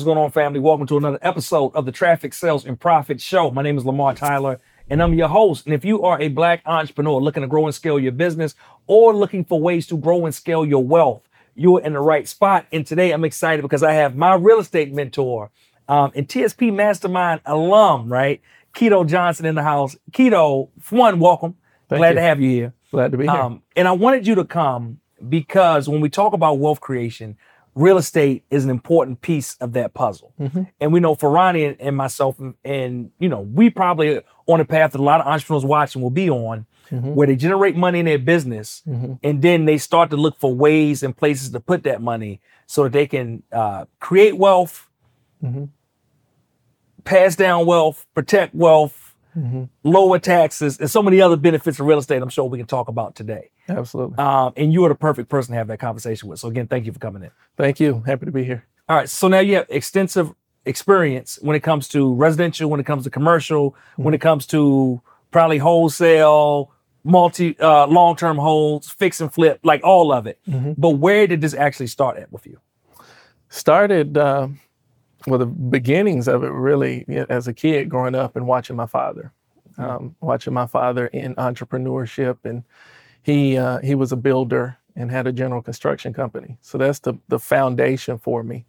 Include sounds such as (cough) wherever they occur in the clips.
What's going on, family? Welcome to another episode of the Traffic Sales and Profit Show. My name is Lamar Tyler, and I'm your host. And if you are a black entrepreneur looking to grow and scale your business or looking for ways to grow and scale your wealth, you're in the right spot. And today I'm excited because I have my real estate mentor um, and TSP Mastermind alum, right? Kito Johnson in the house. Kito, one, welcome. Thank Glad you. to have you here. Glad to be here. Um, and I wanted you to come because when we talk about wealth creation, real estate is an important piece of that puzzle. Mhm. And we know for Ronnie and, and myself, and, and, you know, we probably on a path that a lot of entrepreneurs watching will be on, Mhm. where they generate money in their business, Mhm. and then they start to look for ways and places to put that money so that they can uh, create wealth, Mhm. pass down wealth, protect wealth, Mhm. lower taxes, and so many other benefits of real estate. I'm sure we can talk about today. Absolutely. Um, and you are the perfect person to have that conversation with. So again, thank you for coming in. Thank you. Happy to be here. All right. So now you have extensive experience when it comes to residential, when it comes to commercial, when it comes to probably wholesale, multi uh, long term holds, fix and flip, like all of it. Mhm. But where did this actually start at with you? Started uh, well, the beginnings of it really you know, as a kid growing up and watching my father, um, watching my father in entrepreneurship, and he uh, he was a builder and had a general construction company. So that's the the foundation for me.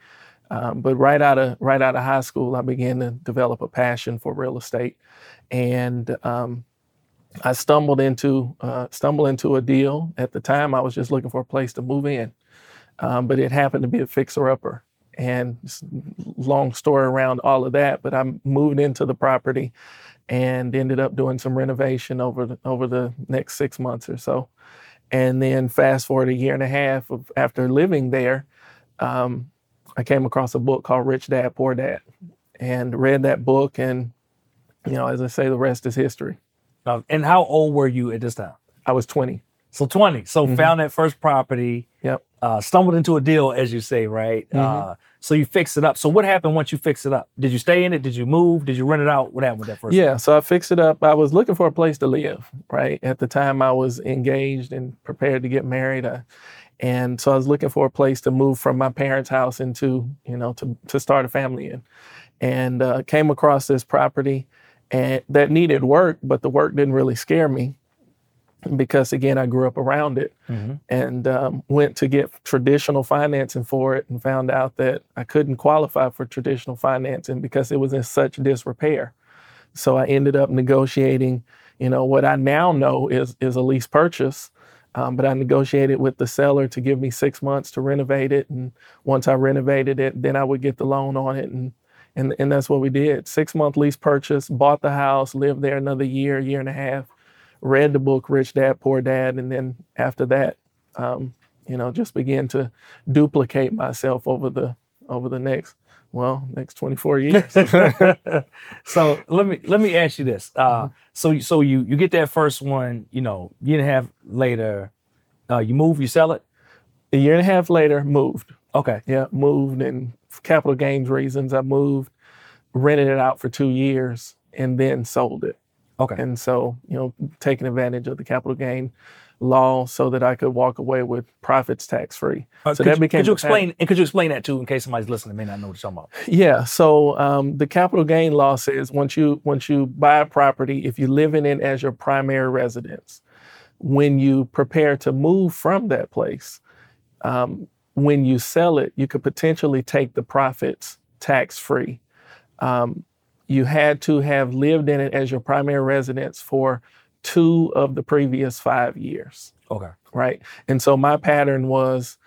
Um, but right out of right out of high school, I began to develop a passion for real estate, and um, I stumbled into uh, stumbled into a deal. At the time, I was just looking for a place to move in, um, but it happened to be a fixer upper. And long story around all of that, but I moved into the property and ended up doing some renovation over the, over the next six months or so. And then fast forward a year and a half of after living there, um, I came across a book called Rich Dad Poor Dad, and read that book. And you know, as I say, the rest is history. And how old were you at this time? I was 20. So 20. So Mhm. found that first property, Yep. Uh, stumbled into a deal, as you say, right? Mhm. Uh, so you fixed it up. So what happened once you fixed it up? Did you stay in it? Did you move? Did you rent it out? What happened with that first? Yeah, so I fixed it up. I was looking for a place to live, right? At the time, I was engaged and prepared to get married. Uh, and so I was looking for a place to move from my parents' house into, you know, to, to start a family in. And uh, came across this property and that needed work, but the work didn't really scare me because, again, I grew up around it Mhm. and um, went to get traditional financing for it and found out that I couldn't qualify for traditional financing because it was in such disrepair. So I ended up negotiating, you know, what I now know is is a lease purchase. Um, but I negotiated with the seller to give me six months to renovate it, and once I renovated it, then I would get the loan on it, and and and that's what we did. Six month lease purchase, bought the house, lived there another year, year and a half, read the book Rich Dad Poor Dad, and then after that, um, you know, just began to duplicate myself over the over the next well next 24 years. (laughs) (laughs) so let me let me ask you this. Uh, Mm-hmm. So so you you get that first one, you know, year and a half later, uh, you move, you sell it. a year and a half later, moved. Okay. Yeah, moved and for capital gains reasons, I moved, rented it out for two years, and then sold it. Okay. And so, you know, taking advantage of the capital gain law so that I could walk away with profits tax free. Uh, so could that you, became could you explain and could you explain that too in case somebody's listening may not know what you're talking about? Yeah. So um, the capital gain law says once you once you buy a property, if you live in it as your primary residence, when you prepare to move from that place, um, when you sell it, you could potentially take the profits tax free. Um, you had to have lived in it as your primary residence for two of the previous five years Okay. right? And so my pattern was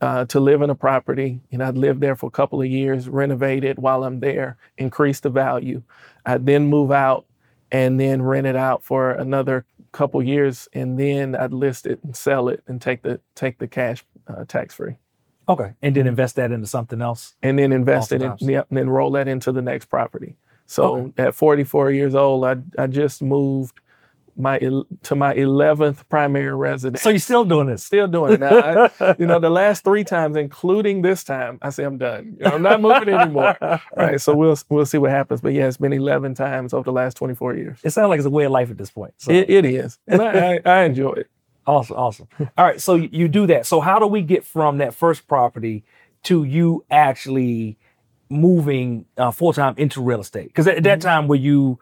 uh, to live in a property, and I'd live there for a couple of years, renovate it while I'm there, increase the value. I'd then move out and then rent it out for another couple years, and then I'd list it and sell it and take the take the cash uh, tax free, Okay. And then invest that into something else. and then invest it in, yep, and then roll that into the next property. So Okay. at 44 years old, I I just moved my to my 11th primary residence. So you're still doing this. Still doing it now. I- you know, (laughs) the last three times, including this time, I say I'm done. You know, I'm not moving anymore. Right. So we'll we'll see what happens. But yeah, it's been 11 times over the last 24 years. It sounds like it's a way of life at this point. So. It, it is, (laughs) and I, I, I enjoy it. Awesome, awesome. All right, so you do that. So how do we get from that first property to you actually moving uh, full time into real estate? Because at, at that Mm-hmm. time, were you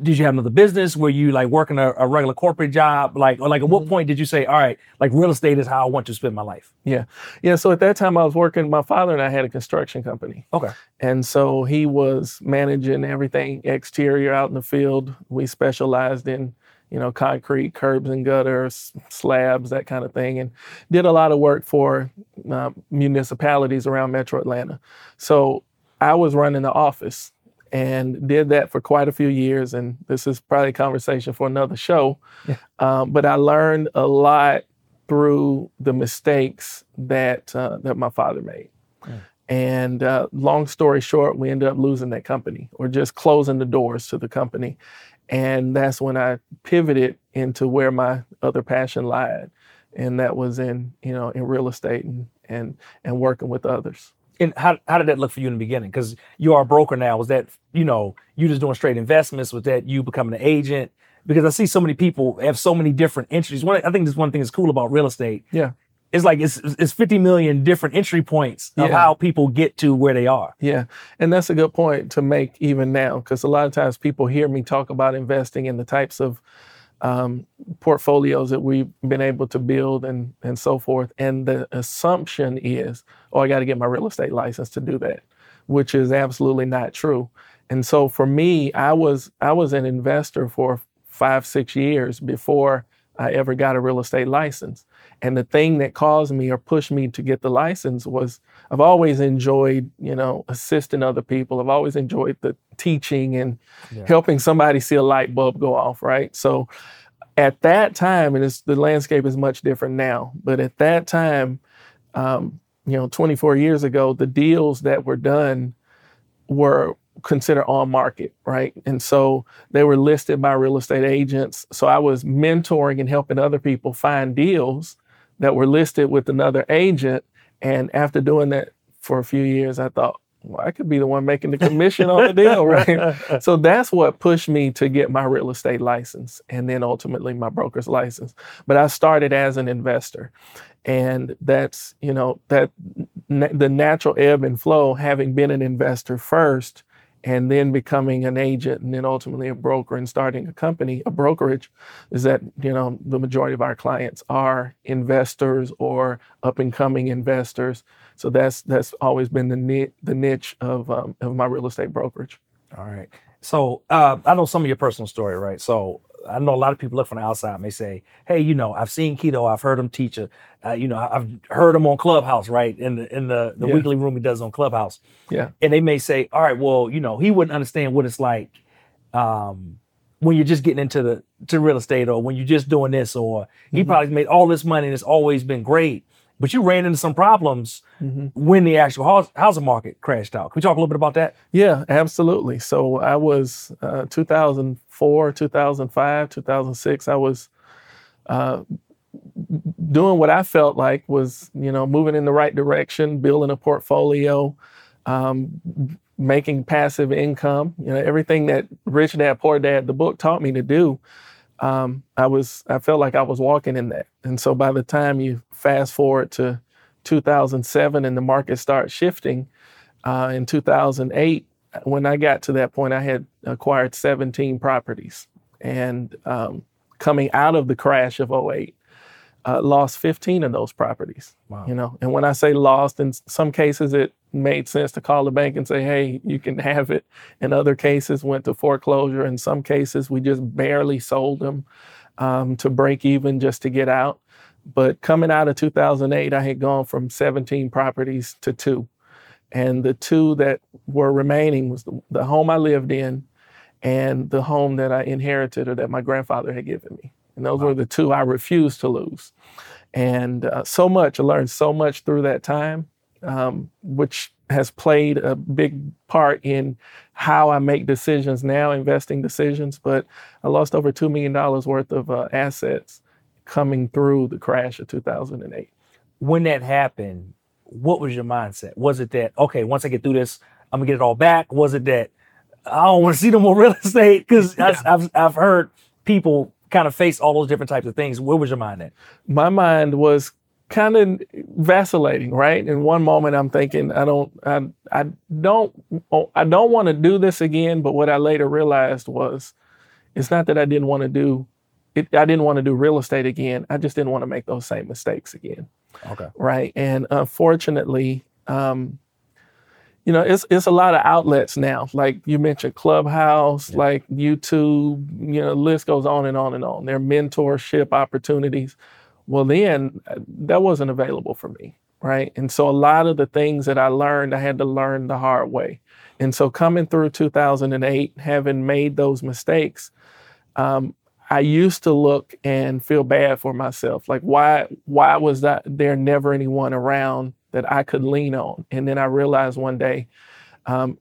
did you have another business? Were you like working a, a regular corporate job? Like, or like at Mm-hmm. what point did you say, all right, like real estate is how I want to spend my life? Yeah. Yeah. So at that time I was working, my father and I had a construction company. Okay. And so he was managing everything exterior out in the field. We specialized in, you know, concrete, curbs and gutters, slabs, that kind of thing, and did a lot of work for uh, municipalities around Metro Atlanta. So I was running the office and did that for quite a few years. And this is probably a conversation for another show. Yeah. Um, but I learned a lot through the mistakes that uh, that my father made. And uh, long story short, we ended up losing that company or just closing the doors to the company. And that's when I pivoted into where my other passion lied. And that was in, you know, in real estate and and and working with others. And how, how did that look for you in the beginning? Because you are a broker now. Was that, you know, you just doing straight investments? Was that you becoming an agent? Because I see so many people have so many different entries. One, I think this one thing that's cool about real estate. Yeah. It's like it's it's 50 million different entry points of Yeah. how people get to where they are. Yeah, and that's a good point to make even now, because a lot of times people hear me talk about investing in the types of um, portfolios that we've been able to build and and so forth, and the assumption is, oh, I got to get my real estate license to do that, which is absolutely not true. And so for me, I was I was an investor for five six years before I ever got a real estate license. And the thing that caused me or pushed me to get the license was I've always enjoyed, you know, assisting other people. I've always enjoyed the teaching and Yeah. helping somebody see a light bulb go off, right? So at that time, and it's, the landscape is much different now, but at that time, um, you know, 24 years ago, the deals that were done were considered on market, right? And so they were listed by real estate agents. So I was mentoring and helping other people find deals that were listed with another agent. And after doing that for a few years, I thought, well, I could be the one making the commission on the deal, (laughs) right? So that's what pushed me to get my real estate license and then ultimately my broker's license. But I started as an investor. And that's, you know, that na- the natural ebb and flow, having been an investor first and then becoming an agent and then ultimately a broker and starting a company, a brokerage, is that, you know, the majority of our clients are investors or up and coming investors. So that's that's always been the ni- the niche of um, of my real estate brokerage. All right. So uh, I know some of your personal story, right? So I know a lot of people look from the outside and they say, "Hey, you know, I've seen Kito. I've heard him teach. A, uh, you know, I've heard him on Clubhouse, right? In the in the, the Yeah. weekly room he does on Clubhouse. Yeah. And they may say, "All right, well, you know, he wouldn't understand what it's like um, when you're just getting into the to real estate, or when you're just doing this, or he Mhm. probably made all this money and it's always been great." But you ran into some problems Mhm. when the actual house, housing market crashed out. Can we talk a little bit about that? Yeah, absolutely. So I was uh, 2004, 2005, 2006. I was uh, doing what I felt like was, you know, moving in the right direction, building a portfolio, um, making passive income. You know, everything that Rich Dad Poor Dad, the book, taught me to do. Um, I was, I felt like I was walking in that. And so by the time you fast forward to 2007 and the market starts shifting, uh, in 2008, when I got to that point, I had acquired 17 properties. And um, coming out of the crash of 08, uh, lost 15 of those properties. Wow. You know, and when I say lost, in some cases it made sense to call the bank and say, "Hey, you can have it." In other cases, went to foreclosure. In some cases, we just barely sold them um, to break even just to get out. But coming out of 2008, I had gone from 17 properties to two, and the two that were remaining was the, the home I lived in, and the home that I inherited or that my grandfather had given me. And those Wow. were the two I refused to lose. And uh, so much, I learned so much through that time, um, which has played a big part in how I make decisions now, investing decisions. But I lost over $2 million worth of uh, assets coming through the crash of 2008. when that happened, what was your mindset? Was it that okay, once I get through this, I'm gonna get it all back? Was it that I don't want to see no more real (laughs) estate? Because I've I've heard people kind of face all those different types of things. Where was your mind at? My mind was kind of vacillating, right? In one moment, I'm thinking, I don't, I, I don't, oh, I don't want to do this again. But what I later realized was, it's not that I didn't want to do, it, I didn't want to do real estate again. I just didn't want to make those same mistakes again. Okay. Right. And unfortunately, um, you know, it's it's a lot of outlets now. Like you mentioned, Clubhouse, yeah. like YouTube. You know, list goes on and on and on. There are mentorship opportunities well, then uh, that wasn't available for me, right? And so a lot of the things that I learned, I had to learn the hard way. And so coming through 2008, having made those mistakes, um, I used to look and feel bad for myself. Like why why was that there never anyone around that I could lean on? And then I realized one day, um,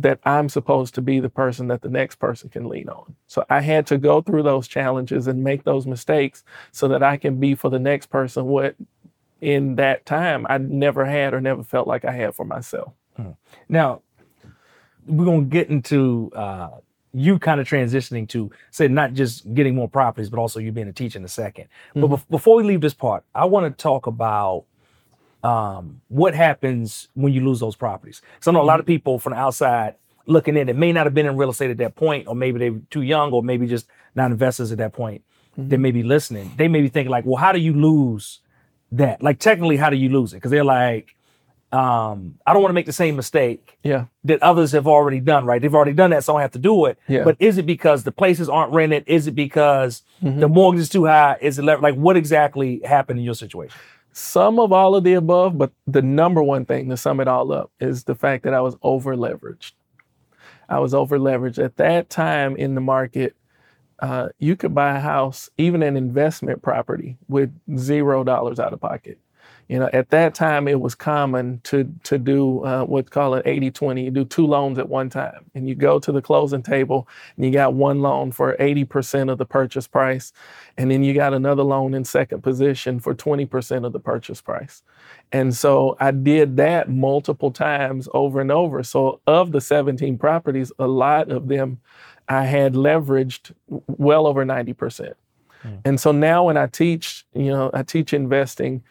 that I'm supposed to be the person that the next person can lean on. So I had to go through those challenges and make those mistakes so that I can be for the next person what in that time I never had or never felt like I had for myself. Hmm. Now, we're going to get into uh, you kind of transitioning to say not just getting more properties, but also you being a teacher in a 2nd mm-hmm. But be- before we leave this part, I want to talk about um, what happens when you lose those properties. So I know a lot of mm-hmm. people from the outside looking in it may not have been in real estate at that point, or maybe they were too young, or maybe just not investors at that point. Mm-hmm. They may be listening. They may be thinking like, well, how do you lose that? Like technically, how do you lose it? Because they're like, um, I don't want to make the same mistake yeah. that others have already done, right? They've already done that, so I don't have to do it. Yeah. But is it because the places aren't rented? Is it because mm-hmm. the mortgage is too high? Is it like what exactly happened in your situation? some of all of the above, but the number one thing to sum it all up is the fact that I was over leveraged. I was over leveraged. At that time in the market, uh, you could buy a house, even an investment property, with zero dollars out of pocket. You know, at that time, it was common to to do uh, what's called an 80-20. You do two loans at one time, and you go to the closing table, and you got one loan for 80% of the purchase price, and then you got another loan in second position for 20% of the purchase price. And so I did that multiple times over and over. So of the 17 properties, a lot of them I had leveraged well over 90%. Hmm. And so now when I teach, you know, I teach investing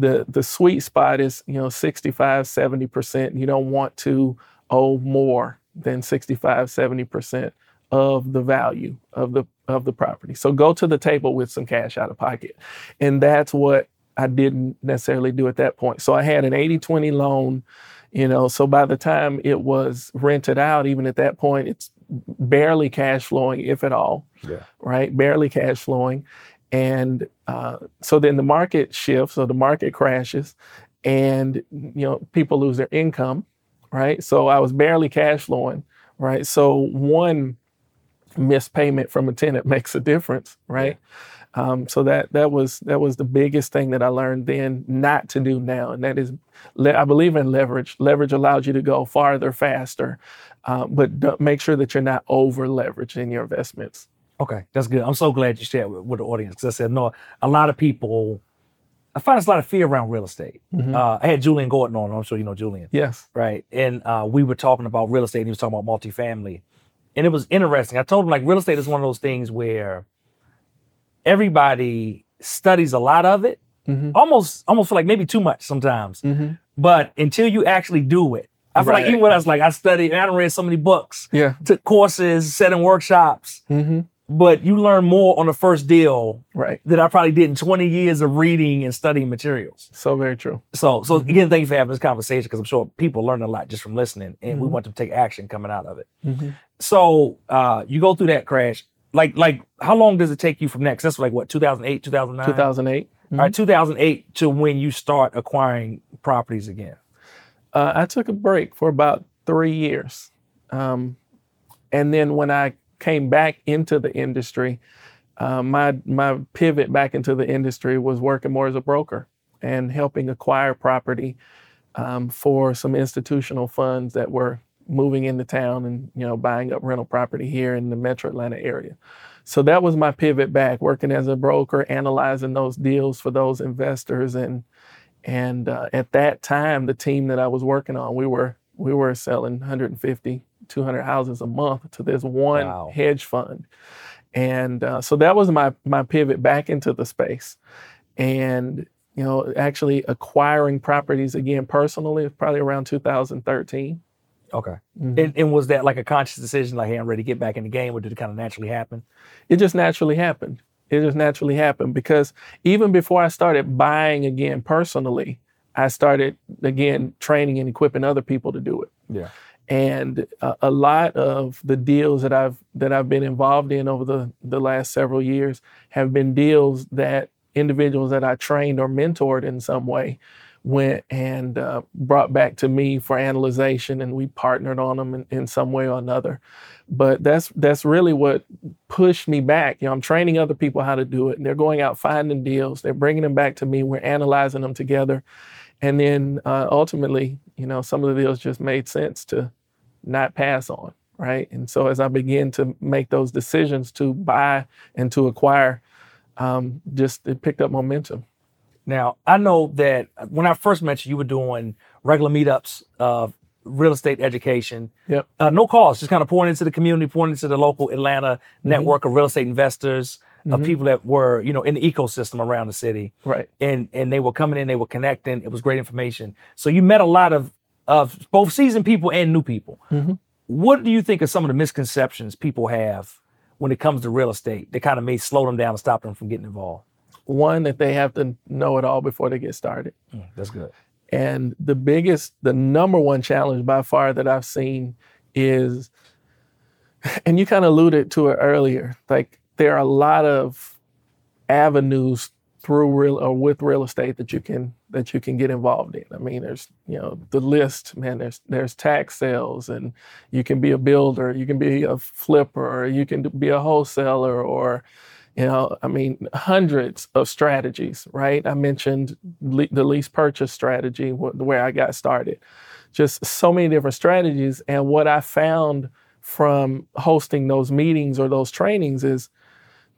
the the sweet spot is you know 65 70% you don't want to owe more than 65 70% of the value of the of the property. So go to the table with some cash out of pocket. And that's what i didn't necessarily do at that point. So i had an 80-20 loan you know so by the time it was rented out even at that point it's barely cash flowing if at all yeah. right? Barely cash flowing and uh, so then the market shifts, so the market crashes, and you know people lose their income, right? So I was barely cash flowing, right? So one missed payment from a tenant (laughs) makes a difference, right? Um, so that that was that was the biggest thing that I learned then not to do now, and that is, I believe in leverage. Leverage allows you to go farther, faster, uh, but make sure that you're not over leveraged in your investments. Okay, that's good. I'm so glad you shared with, with the audience because I said no. A lot of people, I find there's a lot of fear around real estate. Mm-hmm. Uh, I had Julian Gordon on. I'm sure you know Julian. Yes. Right, and uh, we were talking about real estate. and He was talking about multifamily, and it was interesting. I told him like real estate is one of those things where everybody studies a lot of it, mm-hmm. almost almost feel like maybe too much sometimes. Mm-hmm. But until you actually do it, I feel right. like even when I was like I studied and I read so many books, yeah, took courses, sat in workshops. Mm-hmm but you learn more on the first deal right that I probably did in 20 years of reading and studying materials. So very true. So so mm-hmm. again, thank you for having this conversation because I'm sure people learn a lot just from listening and mm-hmm. we want to take action coming out of it. Mm-hmm. So uh, you go through that crash. Like like how long does it take you from next? That's like what 2008, 2009? 2008. All right, 2008 to when you start acquiring properties again. Uh, I took a break for about three years. Um, and then when I came back into the industry, uh, my my pivot back into the industry was working more as a broker and helping acquire property um, for some institutional funds that were moving into town and you know buying up rental property here in the Metro Atlanta area. So that was my pivot back, working as a broker, analyzing those deals for those investors, and and uh, at that time, the team that I was working on, we were we were selling 150 200 houses a month to this one wow. hedge fund. And uh, so that was my my pivot back into the space. And you know, actually acquiring properties again personally, probably around 2013. Okay. Mhm. And, and was that like a conscious decision, like, hey, I'm ready to get back in the game, or did it kind of naturally happen? It just naturally happened. It just naturally happened because even before I started buying again personally, I started again training and equipping other people to do it. Yeah. And a, lot of the deals that I've that I've been involved in over the the last several years have been deals that individuals that I trained or mentored in some way went and uh, brought back to me for analyzation, and we partnered on them in, in some way or another. But that's that's really what pushed me back. You know, I'm training other people how to do it, and they're going out finding deals. They're bringing them back to me. We're analyzing them together, and then uh, ultimately, you know, some of the deals just made sense to not pass on, right? And so as I began to make those decisions to buy and to acquire, um, just it picked up momentum. Now, I know that when I first met you, you were doing regular meetups of real estate education. Yep. Uh, no cost, just kind of pouring into the community, pouring into the local Atlanta network of real estate investors, of Mhm. people that were, you know, in the ecosystem around the city. Right. And and they were coming in, they were connecting. It was great information. So you met a lot of of both seasoned people and new people. Mhm. What do you think are some of the misconceptions people have when it comes to real estate that kind of may slow them down and stop them from getting involved? One that they have to know it all before they get started. that's good. And the biggest, the number one challenge by far that I've seen is, (laughs) and you kind of alluded to it earlier, like there are a lot of avenues through real or with real estate that you can that you can get involved in. I mean, there's you know the list, man. There's there's tax sales, and you can be a builder, you can be a flipper, or you can be a wholesaler, or you know, I mean, hundreds of strategies, right? I mentioned le- the lease purchase strategy, wh- where I got started. Just so many different strategies. And what I found from hosting those meetings or those trainings is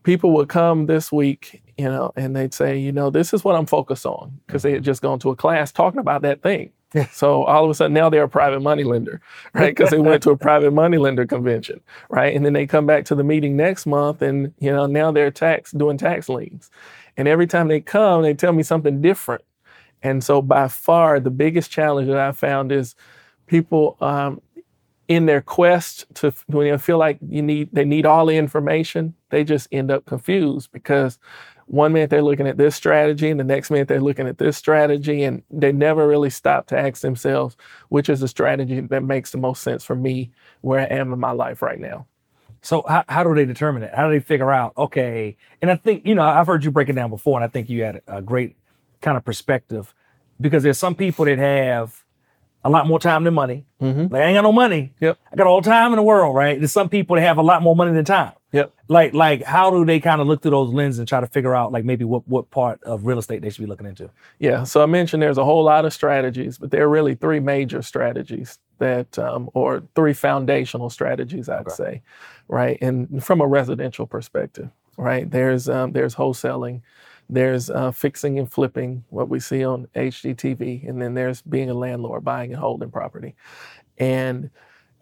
people would come this week, you know, and they'd say, you know, this is what I'm focused on because they had just gone to a class talking about that thing. So all of a sudden now they're a private money lender, (laughs) right? Because they went to a private money lender convention, right? And then they come back to the meeting next month, and you know now they're tax doing tax liens, and every time they come, they tell me something different. And so by far the biggest challenge that I found is people um, in their quest to when they feel like you need they need all the information, they just end up confused because one minute they're looking at this strategy and the next minute they're looking at this strategy and they never really stop to ask themselves which is the strategy that makes the most sense for me where I am in my life right now. So how, how do they determine it? How do they figure out, okay, and I think, you know, I've heard you break it down before, and I think you had a great kind of perspective because there's some people that have a lot more time than money. Mhm. Like I ain't got no money. Yep. I got all the time in the world, right? There's some people that have a lot more money than time. Yep. Like, like how do they kind of look through those lenses and try to figure out like maybe what what part of real estate they should be looking into? Yeah, so I mentioned there's a whole lot of strategies, but there are really three major strategies that, um, or three foundational strategies, I'd Okay. say, right? And from a residential perspective, right? There's um, there's wholesaling, there's uh, fixing and flipping, what we see on HGTV, and then there's being a landlord, buying and holding property, and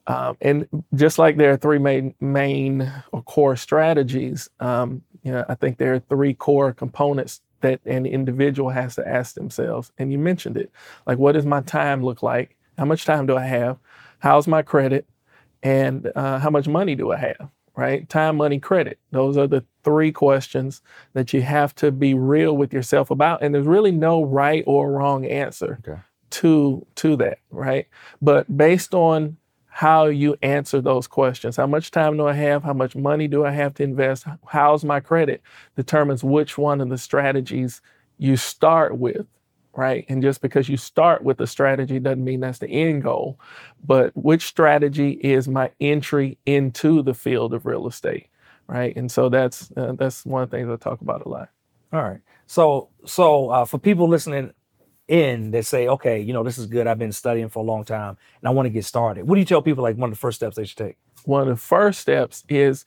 um, and just like there are three main main or core strategies, um, you know, I think there are three core components that an individual has to ask themselves. And you mentioned it, like what does my time look like? How much time do I have? How's my credit? And uh, how much money do I have? Right? Time, money, credit. Those are the three questions that you have to be real with yourself about. And there's really no right or wrong answer Okay. to to that, right? But based on how you answer those questions, how much time do I have? How much money do I have to invest? How's my credit? Determines which one of the strategies you start with, right? And just because you start with a strategy doesn't mean that's the end goal, but which strategy is my entry into the field of real estate, right? And so that's uh, that's one of the things I talk about a lot. All right. So so uh, for people listening in that say, okay, you know, this is good. I've been studying for a long time and I want to get started. What do you tell people like one of the first steps they should take? one of the first steps is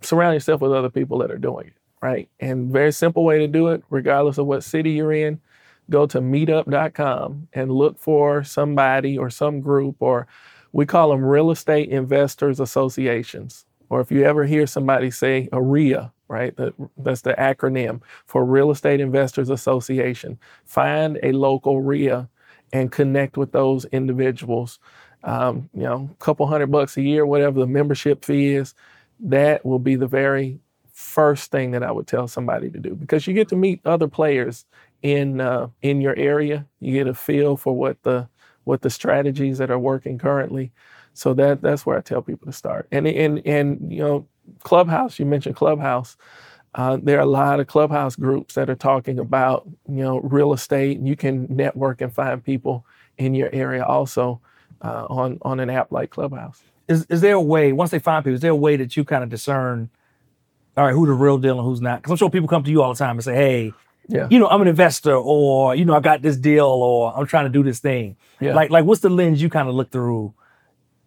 surround yourself with other people that are doing it, right? And very simple way to do it, regardless of what city you're in, go to meetup.com and look for somebody or some group or we call them real estate investors associations, or if you ever hear somebody say a REIA, right? That, that's the acronym for Real Estate Investors Association. Find a local REIA and connect with those individuals. Um, you know, a couple hundred bucks a year, whatever the membership fee is, that will be the very first thing that I would tell somebody to do because you get to meet other players in uh, in your area. You get a feel for what the what the strategies that are working currently. So that that's where I tell people to start. And and and you know, Clubhouse. You mentioned Clubhouse. Uh, there are a lot of clubhouse groups that are talking about you know real estate. You can network and find people in your area also uh, on on an app like Clubhouse. Is is there a way once they find people? Is there a way that you kind of discern? All right, who the real deal and who's not? Because I'm sure people come to you all the time and say, "Hey, Yeah. you know, I'm an investor, or you know, I got this deal, or I'm trying to do this thing." Yeah. Like, like, what's the lens you kind of look through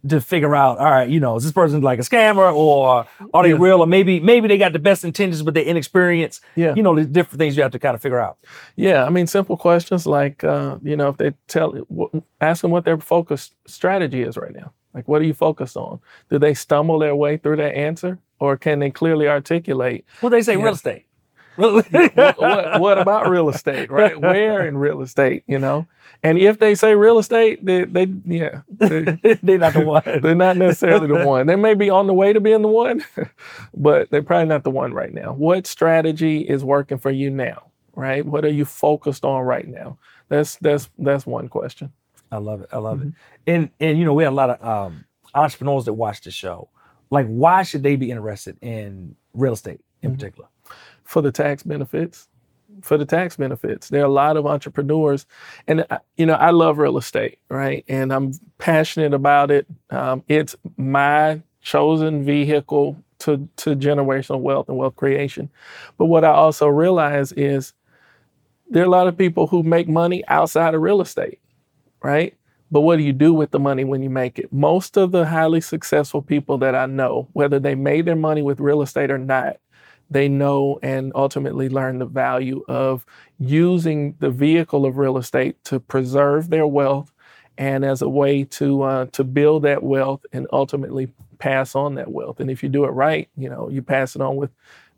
to figure out? All right, you know, is this person like a scammer, or are they Yeah. real, or maybe maybe they got the best intentions, but they're inexperienced. Yeah. You know, the different things you have to kind of figure out. Yeah, I mean, simple questions like, uh, you know, if they tell, ask them what their focus strategy is right now. Like, what are you focused on? Do they stumble their way through that answer, or can they clearly articulate What they say, Yeah. real estate. What, what, what about (laughs) real estate, right? Where in real estate, you know? And if they say real estate, they, they yeah, they, (laughs) they're not the one. they're not necessarily the (laughs) one. They may be on the way to being the one, but they're probably not the one right now. What strategy is working for you now, right? What are you focused on right now? That's that's that's one question. I love it. I love it. And and you know, we have a lot of um, entrepreneurs that watch the show. Like, why should they be interested in real estate in particular? For the tax benefits. For the tax benefits, there are a lot of entrepreneurs, and you know I love real estate, right? And I'm passionate about it. Um, it's my chosen vehicle to to generational wealth and wealth creation. But what I also realize is there are a lot of people who make money outside of real estate, right? But what do you do with the money when you make it? Most of the highly successful people that I know, whether they made their money with real estate or not, they know and ultimately learn the value of using the vehicle of real estate to preserve their wealth and as a way to uh, to build that wealth and ultimately pass on that wealth. And if you do it right, you know, you pass it on with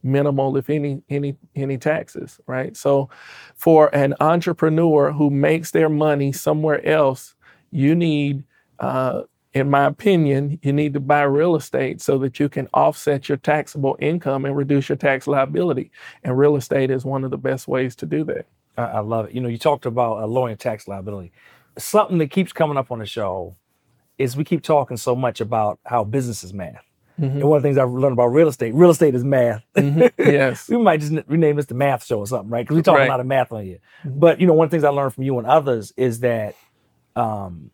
minimal, if any, any, any taxes, right? So, for an entrepreneur who makes their money somewhere else, you need, uh, in my opinion, you need to buy real estate so that you can offset your taxable income and reduce your tax liability. And real estate is one of the best ways to do that. I, I love it. You know, you talked about uh, lowering tax liability. Something that keeps coming up on the show is we keep talking so much about how business is math. And one of the things I've learned about real estate, real estate is math. Yes. (laughs) we might just rename this the math show or something, right? Because we talk Right. a lot of math on here. But you know, one of the things I learned from you and others is that, um,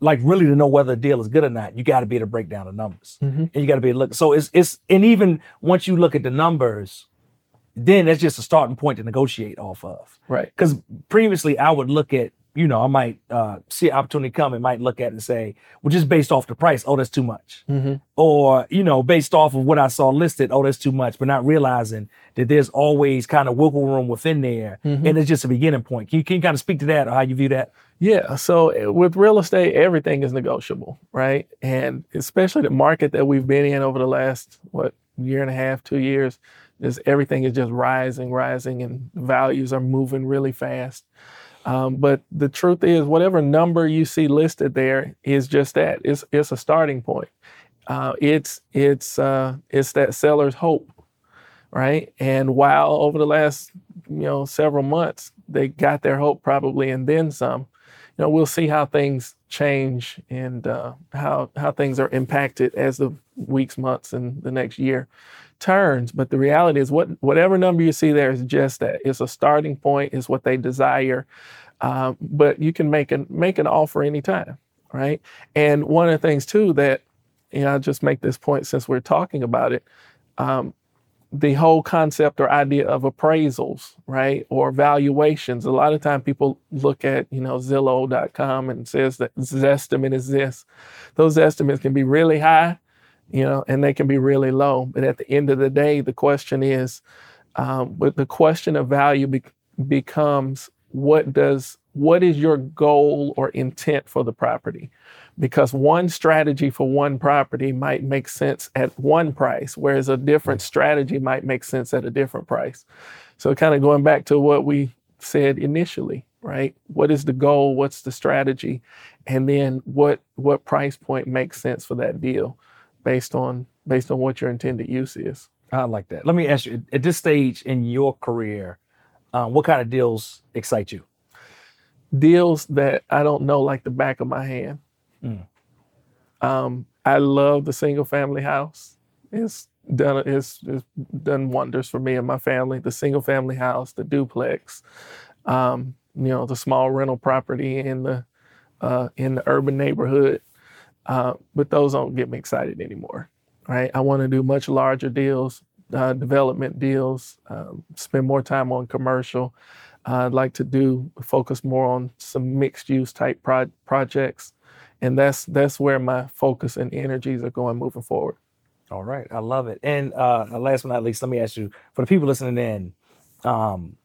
like really to know whether a deal is good or not, you got to be able to break down the numbers, mm-hmm. and you got to be able to look. So it's it's and even once you look at the numbers, then that's just a starting point to negotiate off of. Right. Because previously I would look at, you know, I might uh, see an opportunity come and might look at it and say, well, just based off the price, oh, that's too much. Or, you know, based off of what I saw listed, oh, that's too much, but not realizing that there's always kind of wiggle room within there. And it's just a beginning point. Can you, can you kind of speak to that or how you view that? Yeah. So uh, with real estate, everything is negotiable, right? And especially the market that we've been in over the last, what, year and a half, two years, is everything is just rising, rising, and values are moving really fast. Um, but the truth is, whatever number you see listed there is just that. It's it's a starting point. Uh, it's it's uh, it's that seller's hope, right? And while over the last you know several months they got their hope probably and then some, you know we'll see how things change and uh, how how things are impacted as the weeks, months, and the next year turns. But the reality is, what whatever number you see there is just that. It's a starting point. It's what they desire. Um, but you can make an make an offer anytime, right? And one of the things too that you know, I'll just make this point since we're talking about it. Um, the whole concept or idea of appraisals, right, or valuations. A lot of time people look at, you know, Zillow.com and says that Zestimate is this. Those estimates can be really high, you know, and they can be really low. But at the end of the day, the question is, um, but the question of value be- becomes what does what is your goal or intent for the property? Because one strategy for one property might make sense at one price, whereas a different strategy might make sense at a different price. So, kind of going back to what we said initially, right? What is the goal? What's the strategy? And then what what price point makes sense for that deal based on based on what your intended use is. I like that. Let me ask you at this stage in your career, um, what kind of deals excite you? Deals that I don't know like the back of my hand. Mm. Um, I love the single family house. It's done it's, it's done wonders for me and my family. The single family house, the duplex, um, you know, the small rental property in the uh, in the urban neighborhood. Uh, but those don't get me excited anymore. Right? I want to do much larger deals, uh, development deals, um, spend more time on commercial. I'd like to do focus more on some mixed use type pro- projects, and that's that's where my focus and energies are going moving forward. All right, I love it. And uh, last but not least, let me ask you for the people listening in, um,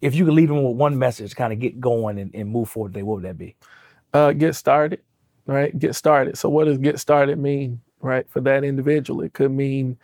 if you could leave them with one message, kind of get going and, and move forward, today, what would that be? Uh, get started, right? Get started. So, what does get started mean, right? For that individual, it could mean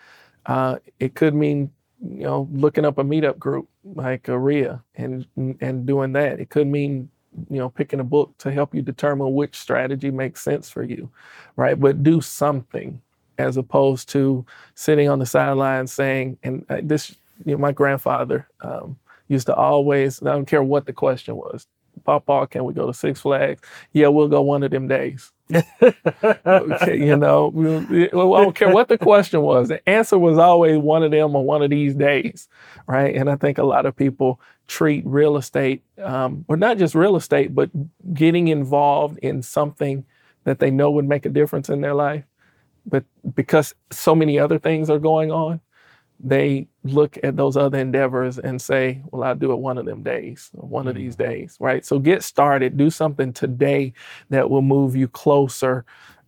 uh, it could mean you know looking up a meetup group like a REIA and and doing that. It could mean you know picking a book to help you determine which strategy makes sense for you, right? But do something as opposed to sitting on the sidelines saying, and uh, this, you know, my grandfather um, used to always, I don't care what the question was, Papa, can we go to Six Flags? Yeah, we'll go one of them days. (laughs) okay, you know, I don't care what the question was. The answer was always one of them or one of these days, right? And I think a lot of people treat real estate, um, or not just real estate, but getting involved in something that they know would make a difference in their life. But because so many other things are going on, they look at those other endeavors and say, well, I'll do it one of them days, one of these mm-hmm. days, right? So get started, do something today that will move you closer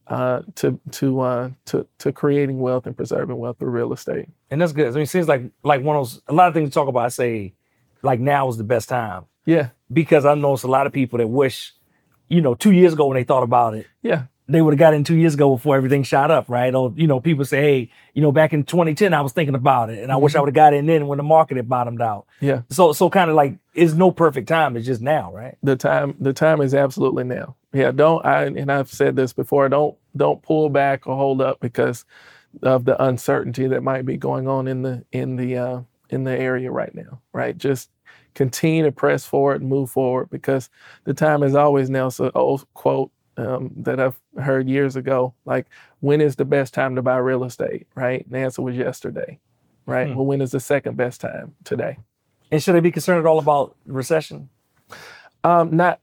uh, to to uh, to to creating wealth and preserving wealth through real estate. And that's good. I mean, it seems like like one of those a lot of things to talk about. I say like now is the best time. Yeah. Because I know it's a lot of people that wish, you know, two years ago when they thought about it. Yeah they would have got in two years ago before everything shot up, right? Or you know, people say, hey, you know, back in 2010, I was thinking about it, and I mm-hmm. wish I mm-hmm. would have got in then when the market had bottomed out. Yeah. So so kind of like it's no perfect time. It's just now, right? The time the time is absolutely now. Yeah. Don't I and I've said this before. Don't don't pull back or hold up because of the uncertainty that might be going on in the in the uh, in the area right now. Right. Just continue to press forward and move forward because the time is always now. So old quote um, that I've heard years ago, like when is the best time to buy real estate? Right? And the answer was yesterday. Right? Hmm. Well, when is the second best time? Today. And should I be concerned at all about recession? Um, not.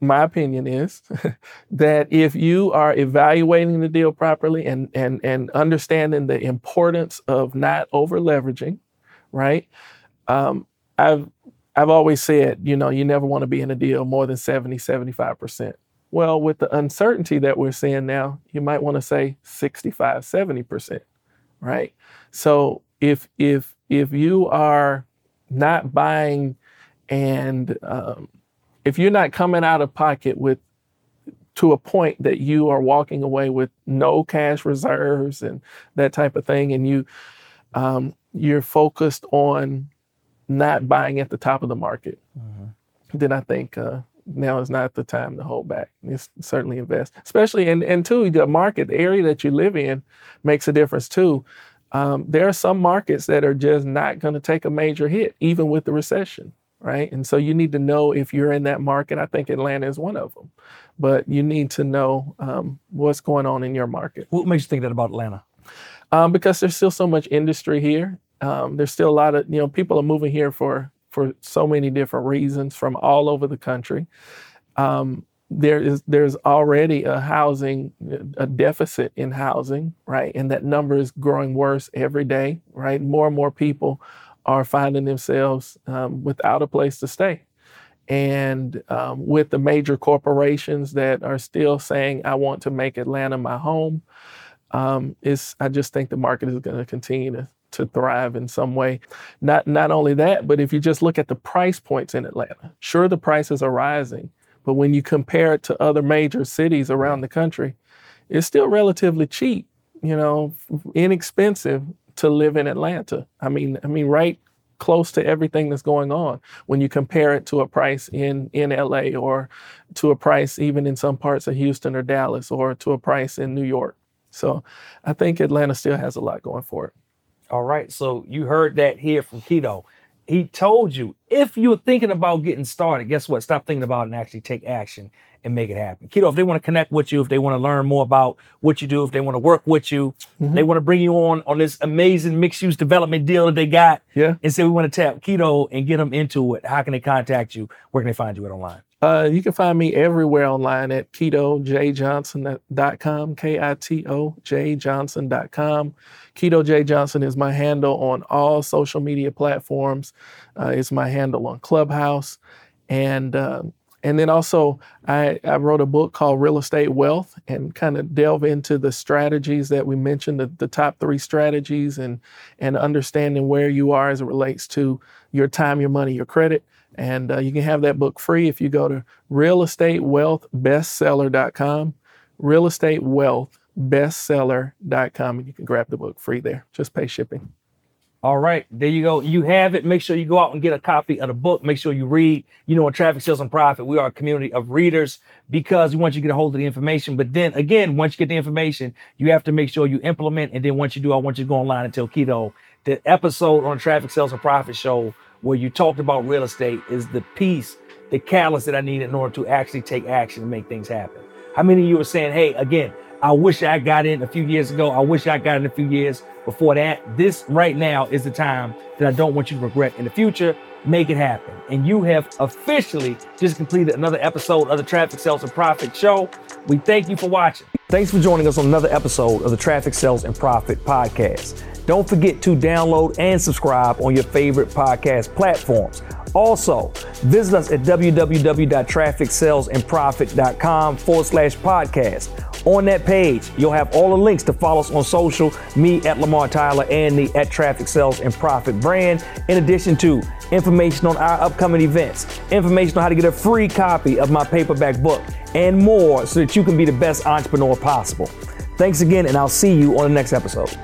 My opinion is (laughs) that if you are evaluating the deal properly and and and understanding the importance of not over leveraging, right? Um, I've I've always said, you know, you never want to be in a deal more than 70, 75%. Well, with the uncertainty that we're seeing now, you might want to say 65, 70%, right? So if if if you are not buying and um, if you're not coming out of pocket with to a point that you are walking away with no cash reserves and that type of thing, and you um, you're focused on not buying at the top of the market, mm-hmm. then I think uh, now is not the time to hold back. It's certainly invest, especially in and two the market, the area that you live in, makes a difference too. Um, there are some markets that are just not going to take a major hit, even with the recession, right? And so you need to know if you're in that market. I think Atlanta is one of them, but you need to know um, what's going on in your market. What makes you think that about Atlanta? Um, because there's still so much industry here. Um, there's still a lot of you know people are moving here for for so many different reasons from all over the country. Um, there is there's already a housing a deficit in housing, right? And that number is growing worse every day, right? More and more people are finding themselves um, without a place to stay. And um, with the major corporations that are still saying, I want to make Atlanta my home, um, is I just think the market is going to continue to to thrive in some way. Not not only that, but if you just look at the price points in Atlanta, sure the prices are rising, but when you compare it to other major cities around the country, it's still relatively cheap, you know, inexpensive to live in Atlanta. I mean, I mean right close to everything that's going on when you compare it to a price in in LA or to a price even in some parts of Houston or Dallas or to a price in New York. So I think Atlanta still has a lot going for it. All right. So you heard that here from Kito. He told you if you're thinking about getting started, guess what? Stop thinking about it and actually take action and make it happen. Kito, if they want to connect with you, if they want to learn more about what you do, if they want to work with you, mm-hmm. they want to bring you on on this amazing mixed use development deal that they got. Yeah. And say we want to tap Kito and get them into it. How can they contact you? Where can they find you at online? Uh, you can find me everywhere online at kitojjohnson.com, K-I-T-O, jjohnson.com. Kito J Johnson is my handle on all social media platforms. Uh, it's my handle on Clubhouse. And uh, and then also, I, I, wrote a book called Real Estate Wealth and kind of delve into the strategies that we mentioned, the, the top three strategies, and, and understanding where you are as it relates to your time, your money, your credit. And uh, you can have that book free if you go to realestatewealthbestseller.com, realestatewealthbestseller.com, and you can grab the book free there. Just pay shipping. All right, there you go. You have it. Make sure you go out and get a copy of the book. Make sure you read. You know, in Traffic Sales and Profit, we are a community of readers because we want you to get a hold of the information. But then again, once you get the information, you have to make sure you implement. And then once you do, I want you to go online and tell Kito the episode on Traffic Sales and Profit show where you talked about real estate is the piece, the catalyst that I need in order to actually take action and make things happen. How many of you are saying, hey, again, I wish I got in a few years ago. I wish I got in a few years before that. This right now is the time that I don't want you to regret in the future. Make it happen. And you have officially just completed another episode of the Traffic Sales and Profit Show. We thank you for watching. Thanks for joining us on another episode of the Traffic Sales and Profit Podcast. Don't forget to download and subscribe on your favorite podcast platforms. Also, visit us at www.trafficsalesandprofit.com forward slash podcast. On that page, you'll have all the links to follow us on social, me at Lamar Tyler and the at Traffic Sales and Profit brand, in addition to information on our upcoming events, information on how to get a free copy of my paperback book, and more so that you can be the best entrepreneur possible. Thanks again, and I'll see you on the next episode.